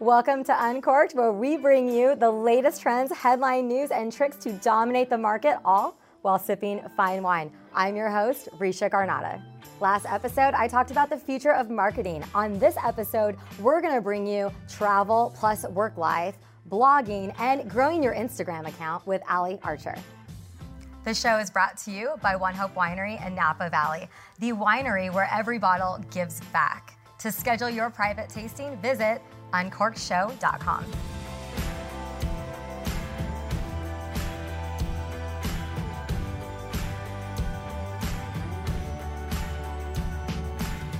Welcome to Uncorked, where we bring you the latest trends, headline news, and tricks to dominate the market, all while sipping fine wine. I'm your host, Risha Garnata. Last episode, I talked about the future of marketing. On this episode, we're gonna bring you travel plus work life, blogging, and growing your Instagram account with Ali Archer. The show is brought to you by One Hope Winery in Napa Valley, the winery where every bottle gives back. To schedule your private tasting, visit uncorkshow.com.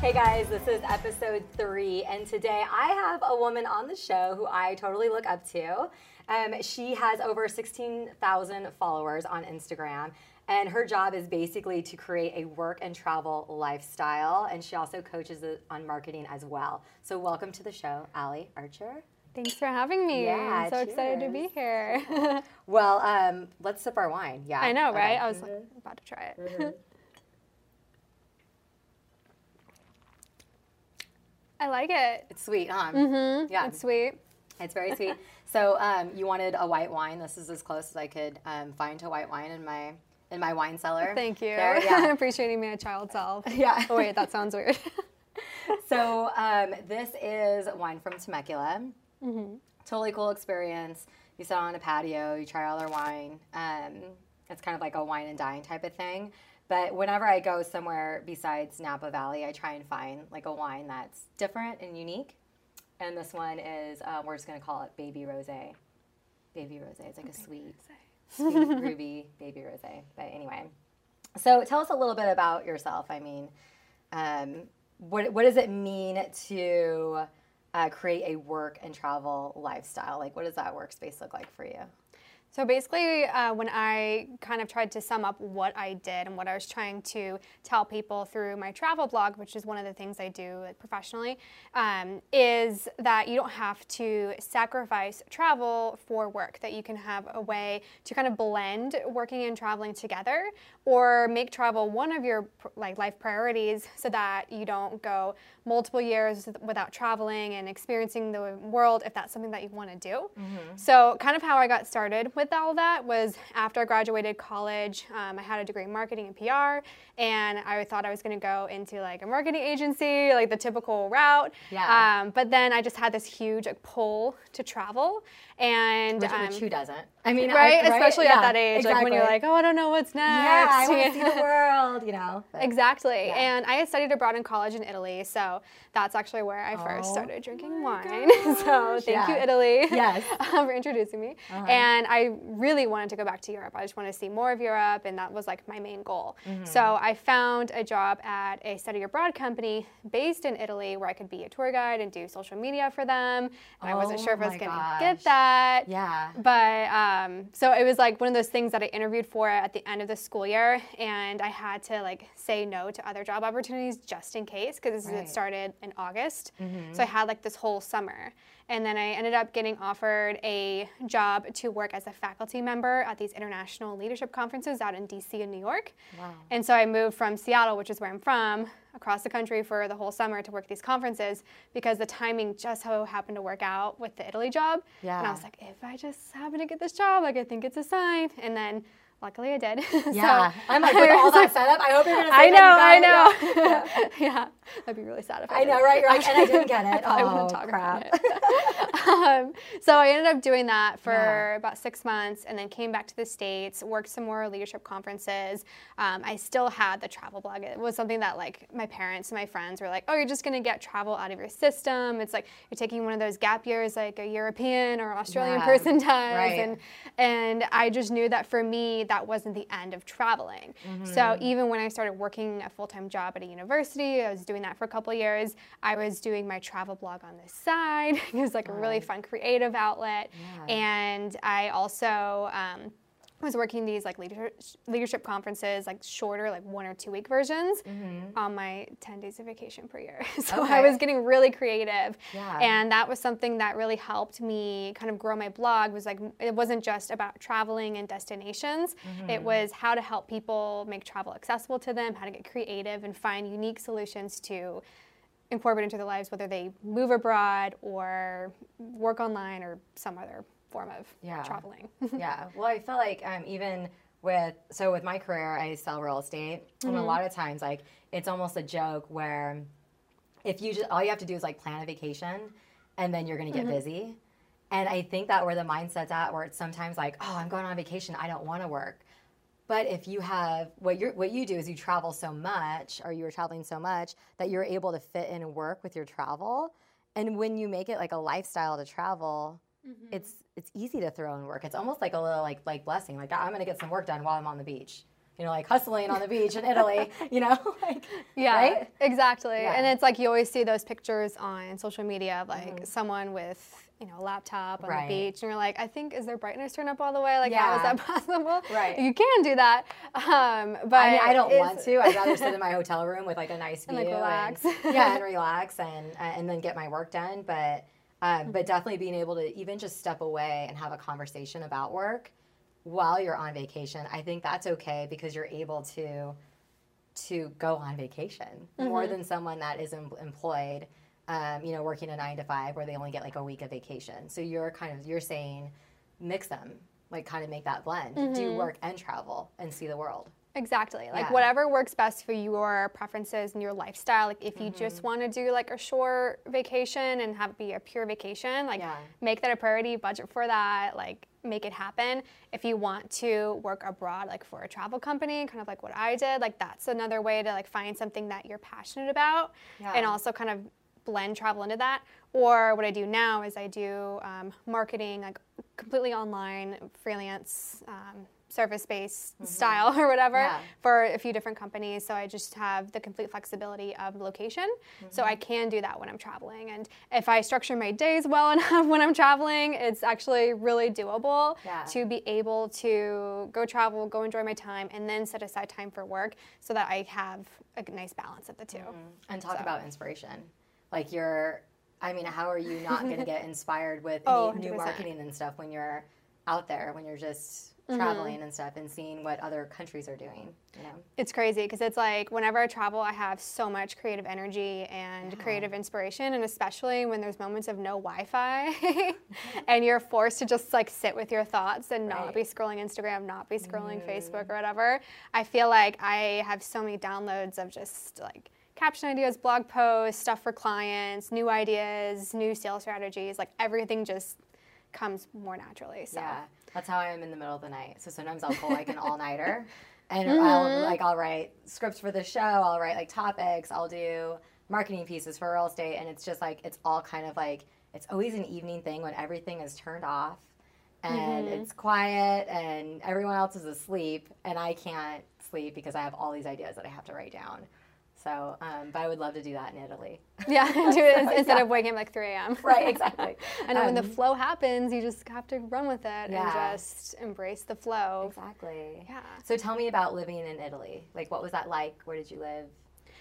Hey guys, this is episode three, and today I have a woman on the show who I totally look up to. Um, she has over 16,000 followers on Instagram, and her job is basically to create a work and travel lifestyle, and she also coaches on marketing as well. So, welcome to the show, Ali Archer. Thanks for having me. Yeah, I'm so cheers. excited to be here. well, um, let's sip our wine. Yeah, I know, right? Okay. I was like, about to try it. Mm-hmm. I like it. It's sweet, huh? Mm-hmm. Yeah. It's sweet. It's very sweet. so um, you wanted a white wine. This is as close as I could um, find to white wine in my in my wine cellar. Thank you. There, yeah. Appreciating my child self. Yeah. Oh wait, that sounds weird. so um, this is wine from Temecula. Mm-hmm. Totally cool experience. You sit on a patio, you try all their wine. Um, it's kind of like a wine and dine type of thing. But whenever I go somewhere besides Napa Valley, I try and find like a wine that's different and unique. And this one is, uh, we're just going to call it Baby Rosé. Baby Rosé. It's like a sweet, ruby baby rosé. But anyway, so tell us a little bit about yourself. I mean, um, what what does it mean to uh, create a work and travel lifestyle? Like, what does that workspace look like for you? So basically, uh, when I kind of tried to sum up what I did and what I was trying to tell people through my travel blog, which is one of the things I do like, professionally, um, is that you don't have to sacrifice travel for work. That you can have a way to kind of blend working and traveling together, or make travel one of your like life priorities, so that you don't go multiple years without traveling and experiencing the world if that's something that you want to do. Mm-hmm. So, kind of how I got started with all that was after I graduated college, um, I had a degree in marketing and PR, and I thought I was going to go into like a marketing agency, like the typical route. Yeah. Um, but then I just had this huge like, pull to travel, and Which, um, which who doesn't? I mean, right, I, especially Yeah, at that age, like when you're like, oh, I don't know what's next. yeah, I want to see the world, you know. But- Exactly. Yeah. And I had studied abroad in college in Italy, so that's actually where I first Oh started drinking wine. so thank you. Italy, Yes. for introducing me. Uh-huh. And I really wanted to go back to Europe. I just wanted to see more of Europe, and that was like my main goal. Mm-hmm. So I found a job at a study abroad company based in Italy where I could be a tour guide and do social media for them. And I wasn't Oh sure if I was going to get that. Yeah. But um, so it was like one of those things that I interviewed for at the end of the school year, and I had to like say no to other job opportunities just in case because Right. it started in August. So I had like this whole summer. And then I ended up getting offered a job to work as a faculty member at these international leadership conferences out in DC and New York. Wow. And so I moved from Seattle, which is where I'm from, across the country for the whole summer to work these conferences because the timing just so happened to work out with the Italy job. And I was like, if I just happen to get this job, like I think it's a sign. And then luckily I did. Yeah. so, I'm like, with all that setup, I hope you're going to I know, I know. Yeah. yeah. That'd be really sad if I I know, right? You're like, and I didn't get it. I oh, wouldn't talk crap. about it. um, so I ended up doing that for Yeah. about six months, and then came back to the states, worked some more leadership conferences. Um, I still had the travel blog. It was something that like my parents and my friends were like, "Oh, you're just gonna get travel out of your system." It's like you're taking one of those gap years, like a European or Australian Yeah, person does, right. and and I just knew that for me that wasn't the end of traveling. Mm-hmm. So even when I started working a full time job at a university, I was doing that for a couple years. I was doing my travel blog on the side. it was like a really fun creative outlet. Yeah. And I also um, was working these like leader- leadership conferences, like shorter, like one or two week versions on my 10 days of vacation per year. so I Mm-hmm. Was getting really creative. Yeah. And that was something that really helped me kind of grow my blog was like it wasn't just about traveling and destinations. Mm-hmm. It was how to help people make travel accessible to them, how to get creative and find unique solutions to incorporate into their lives, whether they move abroad or work online or some other form of Yeah. traveling. yeah. Well, I feel like um, even with so with my career, I sell real estate, and a lot of times, like it's almost a joke where if you just all you have to do is like plan a vacation, and then you're gonna get busy. And I think that where the mindset's at, where it's sometimes like, oh, I'm going on vacation, I don't want to work. But if you have what you what you do is you travel so much, or you are traveling so much that you're able to fit in work with your travel. And when you make it like a lifestyle to travel, it's it's easy to throw in work. It's almost like a little like like blessing. Like I'm gonna get some work done while I'm on the beach. You know, like hustling on the beach in Italy. You know, like Yeah, right? exactly. Yeah. And it's like you always see those pictures on social media of like someone with you know a laptop on Mm-hmm. Right. the beach, and you're like, I think is their brightness turned up all the way? Like, how is that possible? Right. You can do that, um, but I mean, I don't want to. I'd rather sit in my hotel room with like a nice view And, like, relax. yeah, and relax and uh, and then get my work done. But um, but definitely being able to even just step away and have a conversation about work while you're on vacation, I think that's okay because you're able to to go on vacation more than someone that is em- employed. Um, you know, working a nine to five where they only get like a week of vacation. So you're kind of you're saying mix them, like kind of make that blend. Do work and travel and see the world. Exactly. Like Yeah. whatever works best for your preferences and your lifestyle. Like if you Mm-hmm. just want to do like a short vacation and have it be a pure vacation, like Yeah. make that a priority, budget for that, like make it happen. If you want to work abroad like for a travel company, kind of like what I did, like that's another way to like find something that you're passionate about and also kind of blend travel into that. Or what I do now is I do um, marketing like completely online, freelance, um, service-based style or whatever Mm-hmm. Yeah. for a few different companies. So I just have the complete flexibility of location. So Mm-hmm. I can do that when I'm traveling. And if I structure my days well enough when I'm traveling, it's actually really doable Yeah. to be able to go travel, go enjoy my time, and then set aside time for work so that I have a nice balance of the 2 And talk So- about inspiration. Like you're, I mean, how are you not going to get inspired with Oh, new marketing and stuff when you're out there, when you're just Mm-hmm. traveling and stuff and seeing what other countries are doing? You know? It's crazy because it's like whenever I travel, I have so much creative energy and creative inspiration, and especially when there's moments of no Wi-Fi, and you're forced to just like sit with your thoughts and not be scrolling Instagram, not be scrolling Facebook or whatever. I feel like I have so many downloads of just like caption ideas, blog posts, stuff for clients, new ideas, new sales strategies. Like everything just comes more naturally. So. Yeah, that's how I am in the middle of the night. So sometimes I'll pull like an all nighter, and Mm-hmm. I'll like I'll write scripts for the show. I'll write like topics. I'll do marketing pieces for real estate, and it's just like it's all kind of like it's always an evening thing when everything is turned off and Mm-hmm. it's quiet and everyone else is asleep, and I can't sleep because I have all these ideas that I have to write down. So, um, but I would love to do that in Italy. Yeah, do it ins- instead yeah. of waking up like 3 a.m. Right, exactly. I know when the Um, flow happens, you just have to run with it Yeah. and just embrace the flow. Exactly. Yeah. So tell me about living in Italy. Like, what was that like? Where did you live?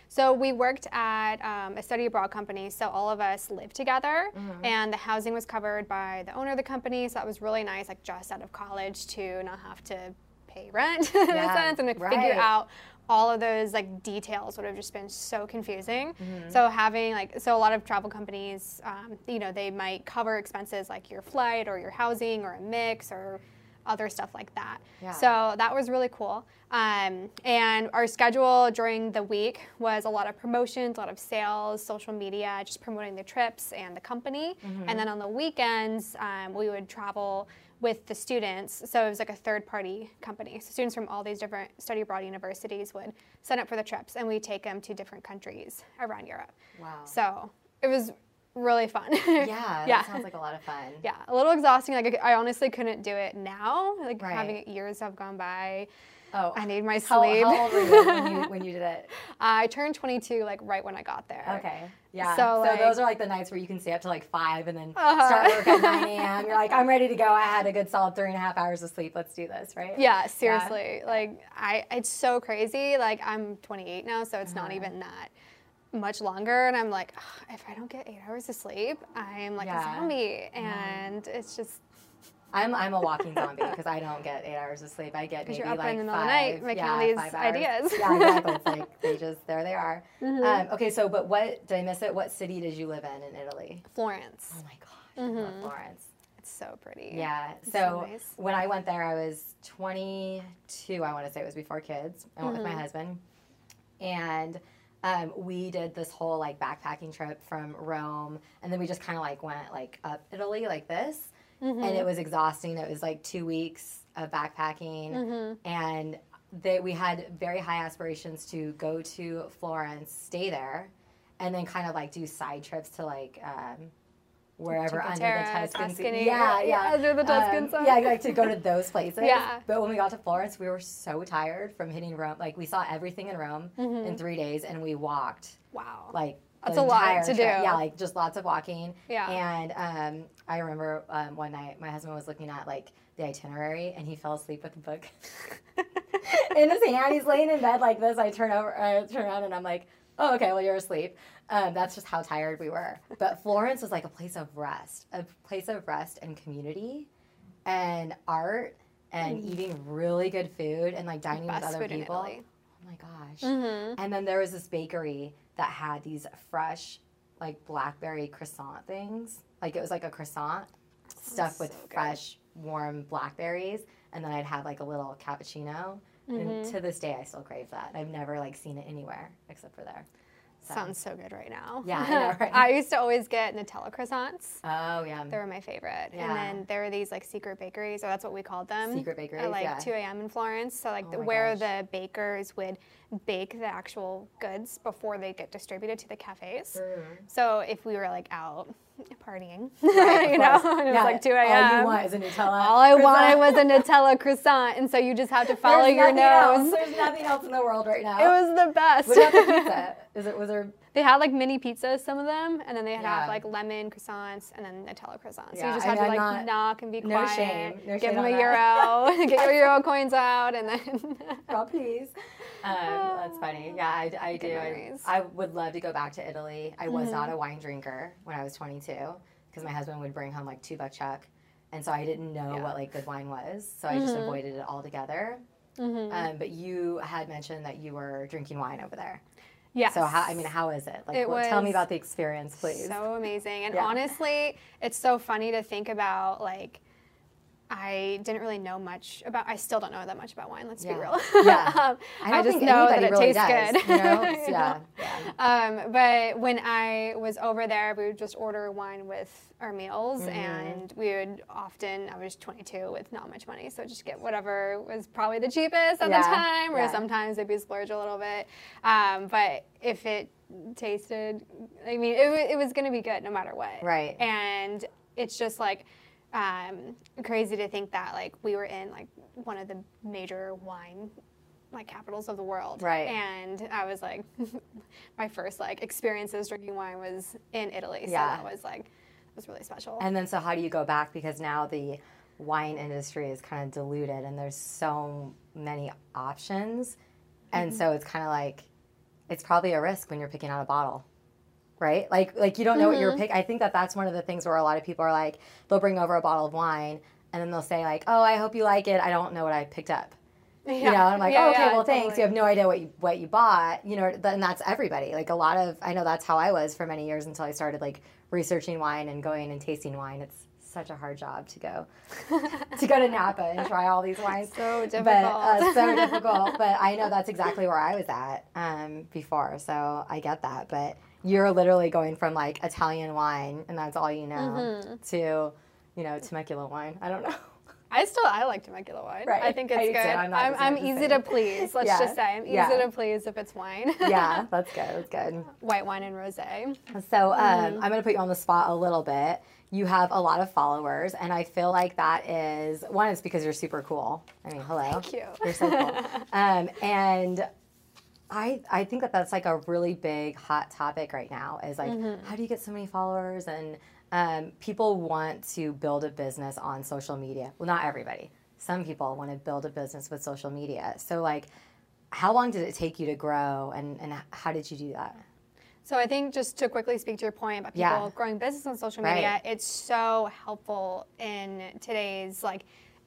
So we worked at um, a study abroad company, so all of us lived together, Mm-hmm. and the housing was covered by the owner of the company. So that was really nice, like just out of college to not have to pay rent in Yeah, a sense and like, right. figure out all of those like details would have just been so confusing. Mm-hmm. So having like so a lot of travel companies, um, you know, they might cover expenses like your flight or your housing or a mix or other stuff like that. Yeah. So that was really cool. Um, and our schedule during the week was a lot of promotions, a lot of sales, social media, just promoting the trips and the company. And then on the weekends, um, we would travel with the students. So it was like a third party company. So students from all these different study abroad universities would sign up for the trips and we take them to different countries around Europe. Wow. So it was really fun. yeah, that yeah. sounds like a lot of fun. Yeah, a little exhausting. Like I honestly couldn't do it now. Like Right. having years have gone by. Oh, I need my how, sleep. how old were you when you when you did it? I turned 22 like right when I got there. Okay. Yeah. So, So, like- those are like the nights where you can stay up to like five and then Uh-huh. start work at 9 a.m. You're like, I'm ready to go. I had a good solid three and a half hours of sleep. Let's do this, right? Yeah, seriously. Like I, it's so crazy. Like I'm 28 now, so it's not Uh-huh. even that much longer, and I'm like, "Ugh, if I don't get eight hours of sleep, I'm like Yeah. Uh-huh. a zombie, and it's just. I'm I'm a walking zombie because I don't get eight hours of sleep. I get maybe like in the middle five, night making yeah, all these ideas. yeah, exactly. It's like they just there they are. Mm-hmm. Um, okay, so but what did I miss it? What city did you live in in Italy? Florence. Oh my gosh, love Florence. It's so pretty. Yeah. so So nice. when I went there, I was 22. I want to say it was before kids. I went with Mm-hmm. my husband, and um, we did this whole like backpacking trip from Rome, and then we just kind of like went like up Italy like this, Mm-hmm. and it was exhausting. It was like two weeks of backpacking, Mm-hmm. and they, we had very high aspirations to go to Florence, stay there, and then kind of like do side trips to like. Um, Wherever under the Tuscan, yeah, yeah, yeah, under the Tuscan um, yeah, like to go to those places. Yeah. But when we got to Florence, we were so tired from hitting Rome. Like we saw everything in Rome Mm-hmm. in three days, and we walked Wow. like That's a lot to trip. do. Yeah, like just lots of walking. Yeah. And um, I remember um, one night my husband was looking at like the itinerary, and he fell asleep with the book in his hand. He's laying in bed like this. I turn over, I turn around, and I'm like, "Oh, okay. Well, you're asleep." Um, that's just how tired we were. But Florence was like a place of rest, a place of rest and community, and art, and eating really good food, and like dining with Mm. Best other food in people. Italy. Oh my gosh. Mm-hmm. And then there was this bakery that had these fresh, like blackberry croissant things. Like it was like a croissant stuffed with good. fresh, warm blackberries. And then I'd have like a little cappuccino. Mm-hmm. And to this day, I still crave that. I've never like seen it anywhere except for there. So- Sounds so good right now. Yeah, I know, right? I used to always get Nutella croissants. Oh yeah. They were my favorite. Yeah. And then there were these like secret bakeries, or that's what we called them. Secret bakeries, At like yeah. 2 a.m. in Florence. So like Oh the, where gosh. the bakers would bake the actual goods before they get distributed to the cafes. Mm-hmm. So if we were like out partying, Right, you know, and it was like 2 a.m. All you want is a Nutella. All I croissant. wanted was a Nutella croissant, and so you just have to follow There's your nothing else. nose. There's nothing else in the world right now. It was the best. What about the pizza? Is it was there? They had like mini pizzas, some of them, and then they had Yeah. like lemon croissants and then Nutella croissants. So you just I have mean, to like not- knock and be no quiet. shame. No give shame them a that. euro, get your euro coins out, and then Oh, please. Um, that's funny. Yeah, I, I do. I. I would love to go back to Italy. I was not a wine drinker when I was 22 because my husband would bring home like two buck chuck. And so I didn't know Yeah. what like good wine was. So I just avoided it altogether. Um, but you had mentioned that you were drinking wine over there. yes. So how, I mean, how is it? Like, It what- tell me about the experience, please. So amazing. And Yeah. honestly, it's so funny to think about like I didn't really know much about I still don't know that much about wine, let's Yeah. be real. Yeah. um, I don't just know that it really tastes does, good. You know? You yeah. yeah. Um, but when I was over there, we would just order wine with our meals, Mm-hmm. and we would often. I was 22 with not much money, so just get whatever was probably the cheapest at Yeah, the time, or sometimes sometimes be splurge a little bit. Um, but if it tasted, I mean, it, it was going to be good no matter what. Right. And it's just like um, crazy to think that like we were in like one of the major wine like capitals of the world. Right. And I was like, my first like experiences drinking wine was in Italy. So Yeah. that was like, it was really special. And then, so how do you go back? Because now the wine industry is kind of diluted and there's so many options. And Mm-hmm. so it's kind of like, it's probably a risk when you're picking out a bottle. Right? Like, like you don't know what Mm-hmm. you're picking. I think that that's one of the things where a lot of people are like, they'll bring over a bottle of wine and then they'll say like, oh, I hope you like it. I don't know what I picked up. You know, and I'm like, Yeah, oh, okay, yeah, well, thanks. You have no idea what you what you bought. You know, then that's everybody. Like a lot of, I know that's how I was for many years until I started like researching wine and going and tasting wine. It's such a hard job to go to go to Napa and try all these wines. So But uh, difficult. so difficult. But I know that's exactly where I was at um, before, so I get that. But you're literally going from like Italian wine, and that's all you know, Mm-hmm. to you know Temecula wine. I don't know. I still I like Temecula wine. Right. I think it's do good. I'm I'm, I'm, easy to please. Let's Yeah. just say I'm easy Yeah. to please if it's wine. yeah, that's good. That's good. White wine and rosé. So um, Mm-hmm. I'm going to put you on the spot a little bit. You have a lot of followers, and I feel like that is one. It's because you're super cool. I mean, hello. Thank you. You're so cool. um, and I I think that that's like a really big hot topic right now. Is like, Mm-hmm. how do you get so many followers? And um, people want to build a business on social media. Well, not everybody. Some people want to build a business with social media. So like, how long did it take you to grow, and and how did you do that? So I think just to quickly speak to your point about people Yeah. growing business on social Right. media, it's so helpful in today's like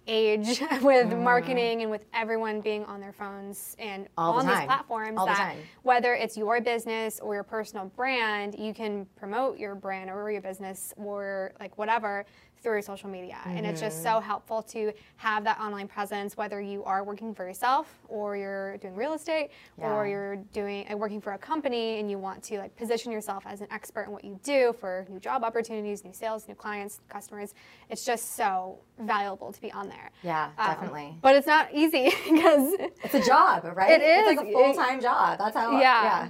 age with mm. marketing and with everyone being on their phones and. All the on these platforms All that time. whether it's your business or your personal brand, you can promote your brand or your business or like whatever through social media. And it's just Mm-hmm. so helpful to have that online presence, whether you are working for yourself or you're doing real estate or you're doing uh, working for a company and you want to like position yourself as an expert in what you do for new job opportunities, new sales, new clients, customers. It's just so valuable to be on there. Yeah, Um, definitely. But it's not easy because It's a job, right? It It's like a full time job. That's how. Yeah. yeah.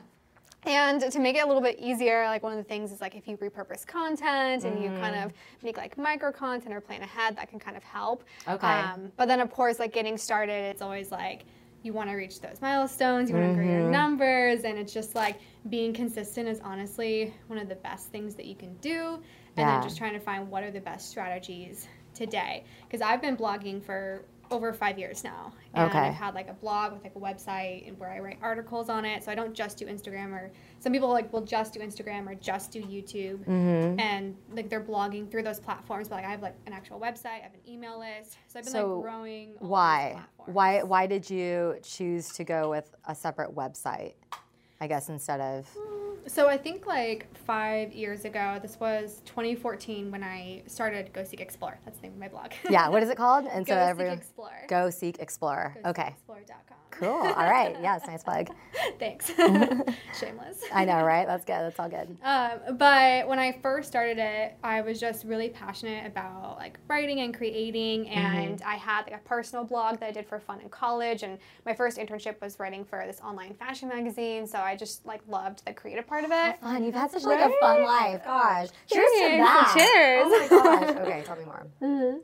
And to make it a little bit easier, like one of the things is like if you repurpose content and you kind Mm. of make like micro content or plan ahead, that can kind of help. Okay. Um, but then of course, like getting started, it's always like you want to reach those milestones, you want to grow Mm-hmm. your numbers, and it's just like being consistent is honestly one of the best things that you can do. And Yeah. then just trying to find what are the best strategies today. Because I've been blogging for over five years now. And Okay. I've had like a blog with like a website and where I write articles on it. So I don't just do Instagram or some people like will just do Instagram or just do YouTube Mm-hmm. and like they're blogging through those platforms. But like I have like an actual website, I have an email list. So I've been So like growing. Why? platforms. Why? Why did you choose to go with a separate website? I guess instead of. So I think like five years ago, this was 2014 when I started Go Seek Explore. That's the name of my blog. Yeah. What is it called? And Go so Seek everyone. Explore. Go seek explore. Okay. GoSeekExplore.com. Cool. All right. Yes. Nice plug. Thanks. Shameless. I know, right? That's good. That's all good. Um, but when I first started it, I was just really passionate about like writing and creating, and I had like a personal blog that I did for fun in college. And my first internship was writing for this online fashion magazine, so I just like loved the creative part of it. Fun. You've had such like a fun life. Gosh. Cheers to that. Cheers. Oh my gosh. Okay. Tell me more.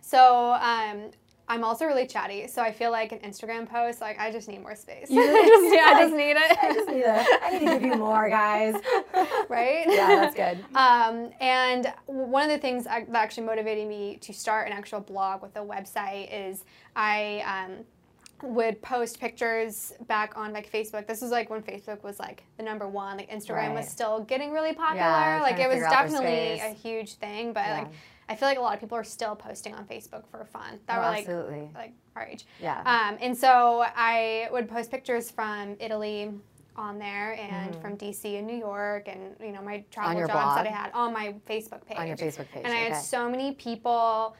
So um, I'm also really chatty, so I feel like an Instagram post, like I just need more space. You really just, yeah, I just need it. I just need to. I need to give you more, guys. right? Yeah, that's good. Um, and one of the things that actually motivated me to start an actual blog with a website is I um, would post pictures back on like Facebook. This was like when Facebook was like the number one. Like Instagram was still getting really popular. Yeah, like it was figure out their definitely a huge thing. But Yeah. like I feel like a lot of people are still posting on Facebook for fun. That Oh, were like absolutely. like our age. Yeah. Um, and so I would post pictures from Italy on there and from DC and New York and you know my travel jobs that I had on my Facebook page. On your Facebook page, And I had so many people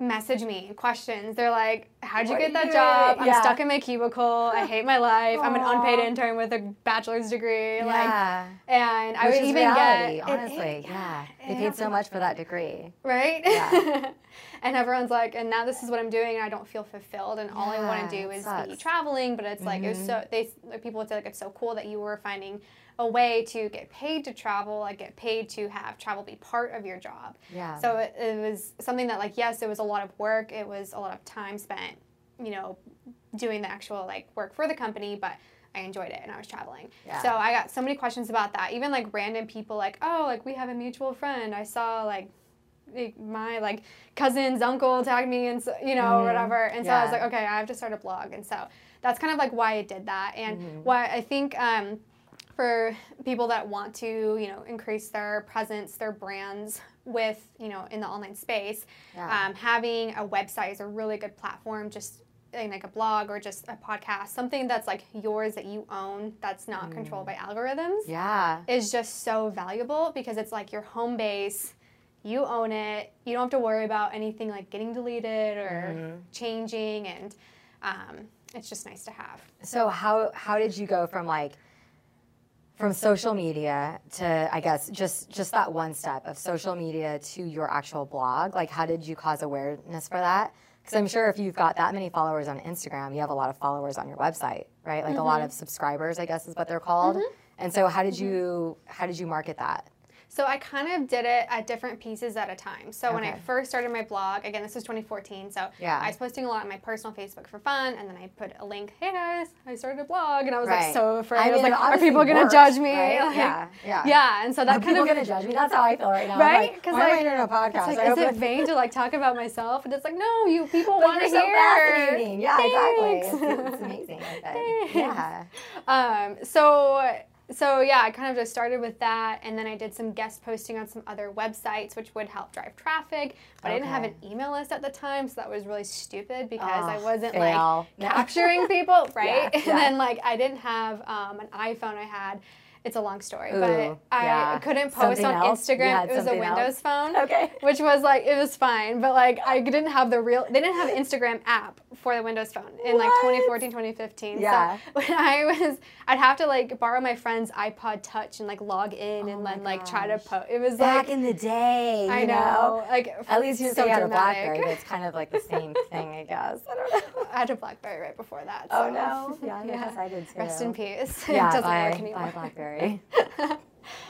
message me questions. They're like, "How'd you What get that you job? doing?" I'm Yeah. stuck in my cubicle. I hate my life. I'm an unpaid intern with a bachelor's degree." Like, yeah. and I Which would even reality, get honestly. it- yeah. They paid so much for that degree. right? Yeah. and everyone's like, and now this is what I'm doing, and I don't feel fulfilled, and all I want to do is be sucks. Mm-hmm. traveling. But it's like it was so they like, people would say like it's so cool that you were finding a way to get paid to travel, like get paid to have travel be part of your job. Yeah. So it, it was something that like yes, it was a lot of work, it was a lot of time spent, you know, doing the actual like work for the company, but. I enjoyed it and I was traveling. Yeah. So I got so many questions about that. Even like random people like, oh, like we have a mutual friend. I saw like my like cousin's uncle tagged me and so, you know whatever and so i was like okay i have to start a blog and so that's kind of like why i did that and Mm-hmm. why i think um, for people that want to you know increase their presence their brands with you know in the online space Yeah. um, having a website is a really good platform just in like a blog or just a podcast something that's like yours that you own that's not controlled by algorithms yeah. is just so valuable because it's like your home base. You own it. You don't have to worry about anything like getting deleted or changing, and um, it's just nice to have. So how how did you go from like from social media to I guess just just that one step of social media to your actual blog? Like how did you cause awareness for that? Because I'm sure if you've got that many followers on Instagram, you have a lot of followers on your website, right? Like a lot mm-hmm. of subscribers, I guess is what they're called. Mm-hmm. And so how did mm-hmm. you how did you market that? So I kind of did it at different pieces at a time. So when I first started my blog, again, this was 2014. So Yeah. I was posting a lot on my personal Facebook for fun, and then I put a link. Hey guys, I started a blog, and I was Right. like so afraid. I I, was like, are people gonna judge me? right? Like, Yeah, yeah. yeah. And so Are that kind people of gonna judge me? That's how I feel right now. right Because like, like, why am I a podcast? it's like, is it vain to like talk about myself? And it's like, no, you people want to so hear. fascinating. Yeah, exactly. Thanks. It's, it's amazing. Yeah. Um, so so yeah, I kind of just started with that, and then I did some guest posting on some other websites, which would help drive traffic. But I didn't have an email list at the time, so that was really stupid because I Oh, wasn't fail. like capturing people, right? Yeah, and yeah. then like I didn't have um, an iPhone. I had. It's a long story, Ooh, but I yeah. couldn't post Something on else? Instagram. It was a something else? Windows phone Okay. which was like it was fine but like i didn't have the real they didn't have an instagram app for the windows phone in like 2014 2015 Yeah. so when i was i'd have to like borrow my friend's ipod touch and like log in Oh and then like try to post it was like Back like in the day, i you know, like At least you so say you had a. BlackBerry, but it's kind of like the same thing, I guess. I don't know. i had a blackberry right before that Oh so- no! Yeah, guess I did too. rest in peace Yeah, it doesn't bye, work anymore bye BlackBerry.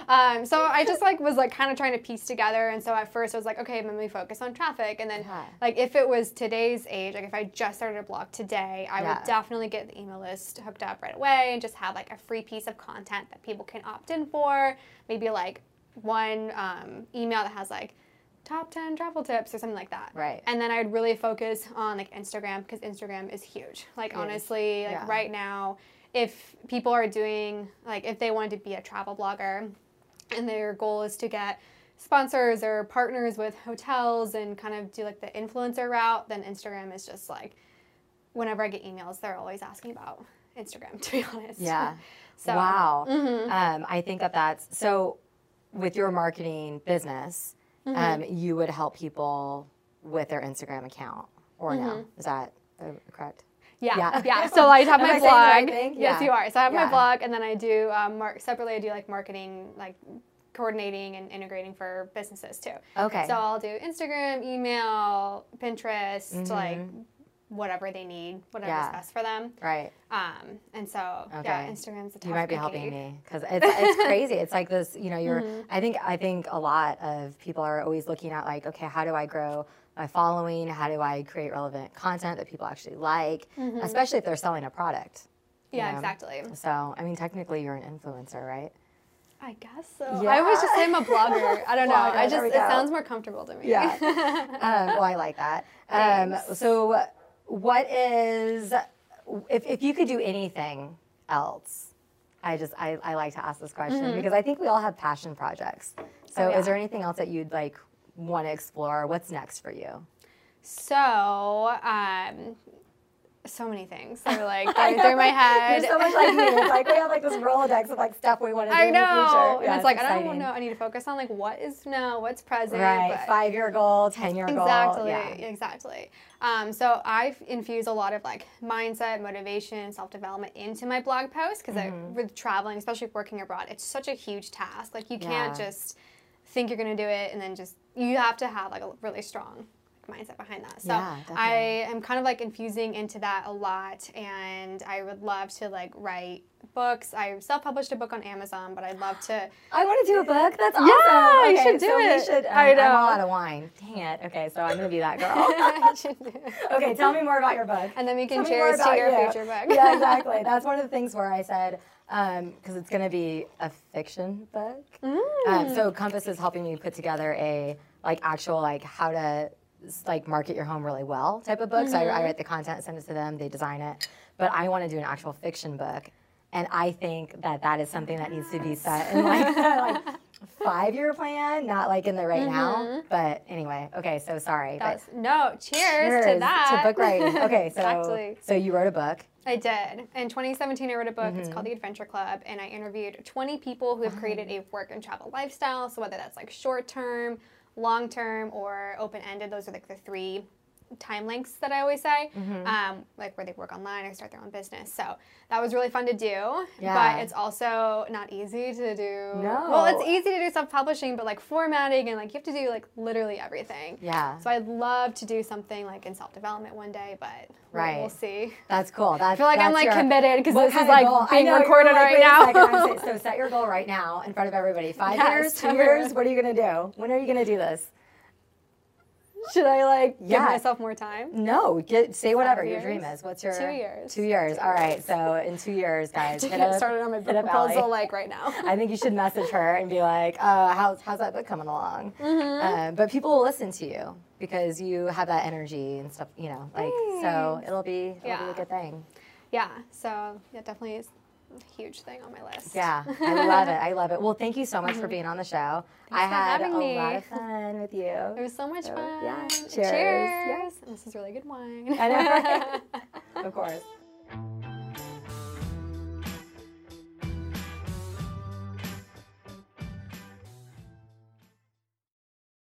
Um, so I just like was like kind of trying to piece together, and so at first I was like, okay, let me focus on traffic, and then Yeah. like if it was today's age, like if I just started a blog today, I Yeah. would definitely get the email list hooked up right away and just have like a free piece of content that people can opt in for, maybe like one um, email that has like top 10 travel tips or something like that. Right. And then I'd really focus on like Instagram because Instagram is huge. Like honestly, like Yeah. right now, if people are doing like if they wanted to be a travel blogger and their goal is to get sponsors or partners with hotels and kind of do like the influencer route, then Instagram is just like whenever I get emails, they're always asking about Instagram, to be honest. Yeah. So wow. Mhm. Um, I think that that's so. With your marketing business, Mm-hmm. um, you would help people with their Instagram account, or no? Is that uh, correct? Yeah, Yeah. yeah. So I have my right blog. thing? Yes, Yeah. you are. So I have Yeah. my blog, and then I do um, mar- separately. I do like marketing, like coordinating and integrating for businesses too. Okay. So I'll do Instagram, email, Pinterest, like Mhm. whatever they need, whatever's Yeah. best for them. right. Um, and so yeah, Instagram's the tough You might be cookie. helping me because it's, it's crazy. It's like this, you know. You're. Mm-hmm. I think. I think a lot of people are always looking at like, okay, how do I grow my following? How do I create relevant content that people actually like, especially if they're selling a product. Mm-hmm. Yeah, know? exactly. So, I mean, technically, you're an influencer, right? I guess so. Yeah. I always just say I'm a blogger. I don't know. Blogger, I just it go. sounds more comfortable to me. Yeah. um, well, I like that. Um, so, what is if if you could do anything else? I just I, I like to ask this question because I think we all have passion projects. So, Mm-hmm. Oh, yeah. is there anything else that you'd like want to explore? What's next for you? So, um, so many things that are like going through my head. You're so much like me. It's like we have like this Rolodex of like stuff we want to do I in the know, future. and Yeah, it's like I don't know. I need to focus on like what is now, what's present. Right, five year goal, ten year goal. Exactly, Yeah. exactly. Um, so I've infused a lot of like mindset, motivation, self development into my blog posts because Mm-hmm. with traveling, especially working abroad, it's such a huge task. Like you can't Yeah. just think you're gonna do it and then just you have to have like a really strong mindset behind that. So Yeah, I am kind of like infusing into that a lot, and I would love to like write books. I self-published a book on Amazon, but I'd love to. I want to do a book. That's awesome. Yeah, you should do so it. We should, I um, I'm all know. out of wine. Dang it. Okay, so I'm gonna be that girl. Okay, tell me more about your book. And then we can Tell cheers to your you. future book. yeah, exactly. That's one of the things where I said because it's gonna be a fiction book. Mm. Um, so Compass is helping me put together a like actual like how to like market your home really well type of book. So I, I Mm-hmm. write the content, send it to them, they design it. But I want to do an actual fiction book, and I think that that is something that needs to be set in like, like five year plan, not like in the right now. But anyway, okay. So sorry. but Mm-hmm. That's, no, cheers, to that. To book writing. Okay, so exactly. so you wrote a book. I did. In 2017, I wrote a book. It's Mm-hmm. called The Adventure Club, and I interviewed 20 people who have created a work and travel lifestyle. So whether that's like short term, long term, or open ended, those are like the three time lengths that I always say, Mm-hmm. um, like where they work online or start their own business. So that was really fun to do. Yeah. But it's also not easy to do. No. Well, it's easy to do self publishing, but like formatting and like you have to do like literally everything. Yeah. So I'd love to do something like in self development one day, but we'll- Right. we'll see. That's cool. That's, I feel like I'm like your- committed because this is like goal? Being know, recorded like, right now. second, I'm saying- so set your goal right now in front of everybody. Five Yes, years, two years. What are you gonna do? When are you gonna do this? Should I like Yeah. give myself more time? No, get say whatever your dream is. What's your Two years. Two years. All right. So in two years, guys, get up- started on my book up Allie. proposal like right now. I think you should message her and be like, uh, how's, how's that book coming along? Mm-hmm. Um, but people will listen to you because you have that energy and stuff, you know, like, so it'll be, it'll be Yeah. a good thing. Yeah, so yeah, definitely huge thing on my list. Yeah, I love it. I love it. Well, thank you so much for being on the show. I Mm-hmm. for had having a me. lot of fun with you. It was so much So, fun. yeah, cheers. Cheers. And this is really good wine. I know, right? of course.